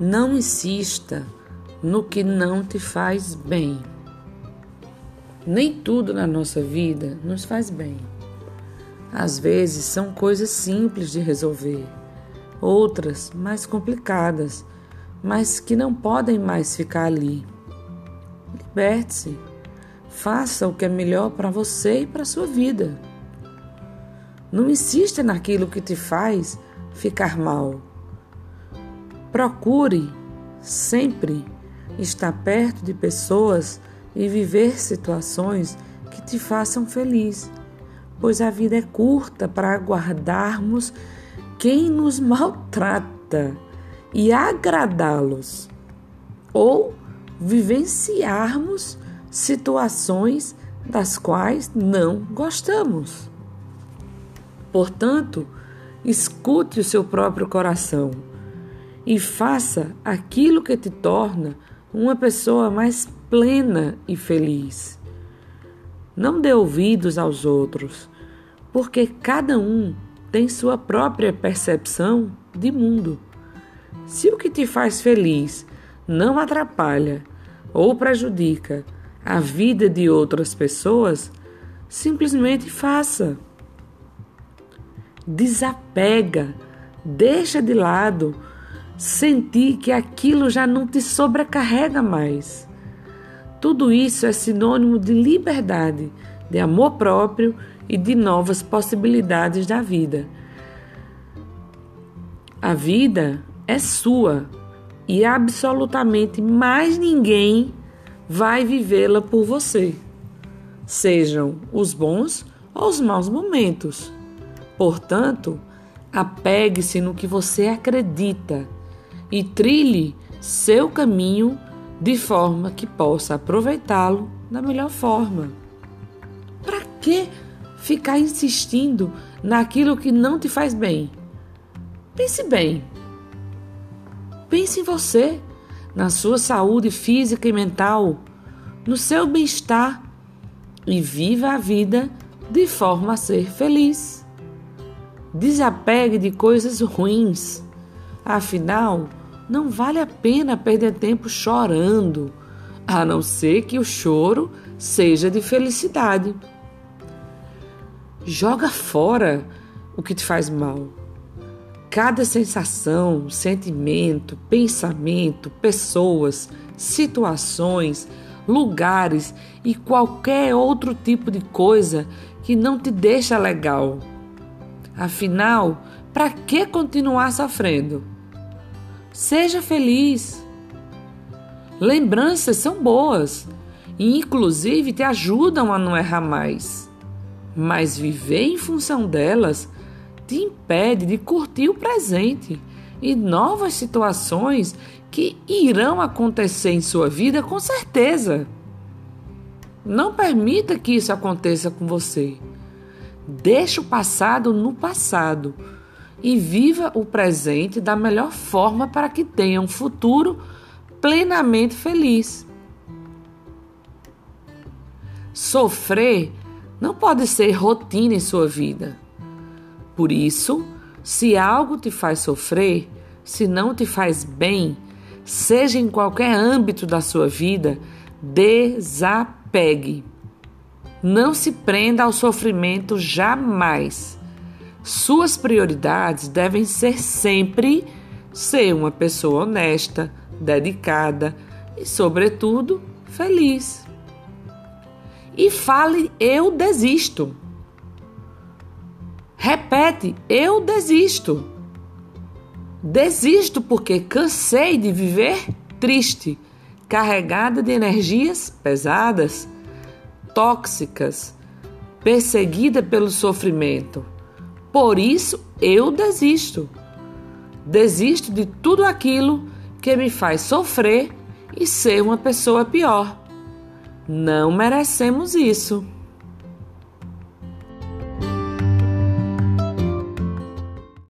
Não insista no que não te faz bem. Nem tudo na nossa vida nos faz bem. Às vezes são coisas simples de resolver, outras mais complicadas, mas que não podem mais ficar ali. Liberte-se. Faça o que é melhor para você e para a sua vida. Não insista naquilo que te faz ficar mal. Procure sempre estar perto de pessoas e viver situações que te façam feliz, pois a vida é curta para aguardarmos quem nos maltrata e agradá-los, ou vivenciarmos situações das quais não gostamos. Portanto, escute o seu próprio coração e faça aquilo que te torna uma pessoa mais plena e feliz. Não dê ouvidos aos outros, porque cada um tem sua própria percepção de mundo. Se o que te faz feliz não atrapalha ou prejudica a vida de outras pessoas, simplesmente faça. Desapega, deixa de lado sentir que aquilo já não te sobrecarrega mais. Tudo isso é sinônimo de liberdade, de amor próprio e de novas possibilidades da vida. A vida é sua e absolutamente mais ninguém vai vivê-la por você, sejam os bons ou os maus momentos. Portanto, apegue-se no que você acredita e trilhe seu caminho de forma que possa aproveitá-lo da melhor forma. Para que ficar insistindo naquilo que não te faz bem? Pense bem. Pense em você, na sua saúde física e mental, no seu bem-estar e viva a vida de forma a ser feliz. Desapegue de coisas ruins. Afinal, não vale a pena perder tempo chorando, a não ser que o choro seja de felicidade. Joga fora o que te faz mal. Cada sensação, sentimento, pensamento, pessoas, situações, lugares e qualquer outro tipo de coisa que não te deixa legal. Afinal, para que continuar sofrendo? Seja feliz. Lembranças são boas e, inclusive, te ajudam a não errar mais. Mas viver em função delas te impede de curtir o presente e novas situações que irão acontecer em sua vida com certeza. Não permita que isso aconteça com você. Deixe o passado no passado e viva o presente da melhor forma para que tenha um futuro plenamente feliz. Sofrer não pode ser rotina em sua vida. Por isso, se algo te faz sofrer, se não te faz bem, seja em qualquer âmbito da sua vida, desapegue. Não se prenda ao sofrimento jamais. Suas prioridades devem ser sempre ser uma pessoa honesta, dedicada e, sobretudo, feliz. E fale: Eu desisto. Repete: Eu desisto. Desisto porque cansei de viver triste, carregada de energias pesadas, tóxicas, perseguida pelo sofrimento. Por isso eu desisto. Desisto de tudo aquilo que me faz sofrer e ser uma pessoa pior. Não merecemos isso.